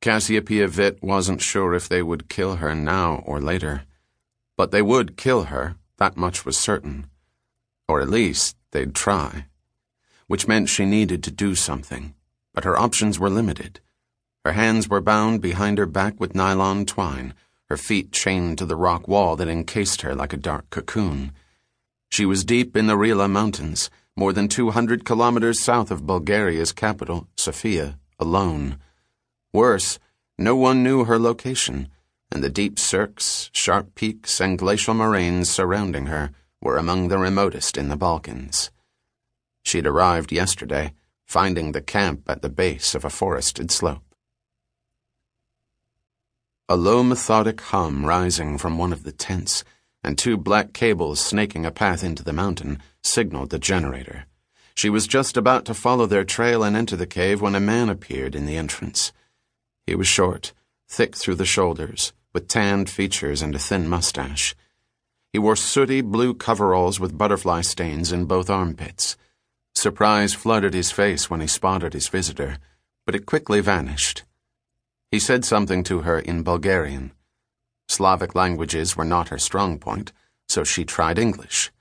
Cassiopeia Vitt wasn't sure if they would kill her now or later. But they would kill her, that much was certain. Or at least, they'd try. Which meant she needed to do something. But her options were limited. Her hands were bound behind her back with nylon twine, her feet chained to the rock wall that encased her like a dark cocoon. She was deep in the Rila Mountains, more than 200 kilometers south of Bulgaria's capital, Sofia, alone. Worse, no one knew her location, and the deep cirques, sharp peaks, and glacial moraines surrounding her were among the remotest in the Balkans. She'd arrived yesterday, finding the camp at the base of a forested slope. A low methodic hum rising from one of the tents, and two black cables snaking a path into the mountain, signaled the generator. She was just about to follow their trail and enter the cave when a man appeared in the entrance. He was short, thick through the shoulders, with tanned features and a thin mustache. He wore sooty blue coveralls with butterfly stains in both armpits. Surprise flooded his face when he spotted his visitor, but it quickly vanished. He said something to her in Bulgarian. Slavic languages were not her strong point, so she tried English.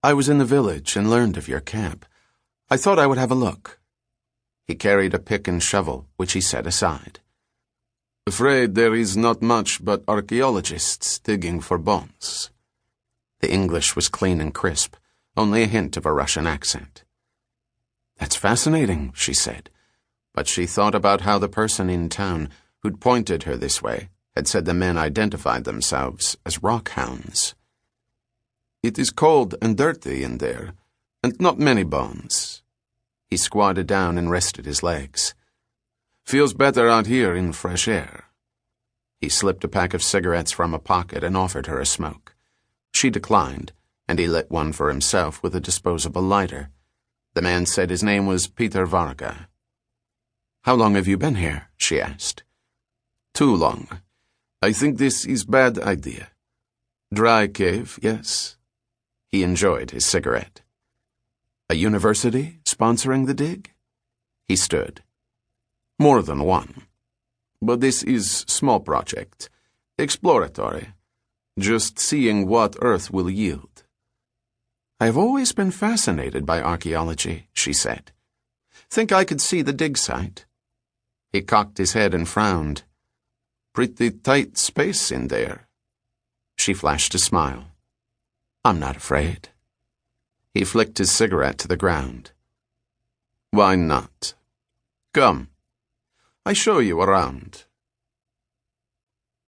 I was in the village and learned of your camp. I thought I would have a look. He carried a pick and shovel, which he set aside. Afraid there is not much but archaeologists digging for bones. The English was clean and crisp, only a hint of a Russian accent. That's fascinating, she said, but she thought about how the person in town who'd pointed her this way had said the men identified themselves as rockhounds. It is cold and dirty in there, and not many bones. He squatted down and rested his legs. Feels better out here in fresh air. He slipped a pack of cigarettes from a pocket and offered her a smoke. She declined, and he lit one for himself with a disposable lighter. The man said his name was Peter Varga. How long have you been here? she asked. Too long. I think this is bad idea. Dry cave, yes. He enjoyed his cigarette. A university sponsoring the dig? He stood. More than one. But this is small project. Exploratory. Just seeing what Earth will yield. I have always been fascinated by archaeology, she said. Think I could see the dig site? He cocked his head and frowned. Pretty tight space in there. She flashed a smile. I'm not afraid. He flicked his cigarette to the ground. Why not? Come. I show you around.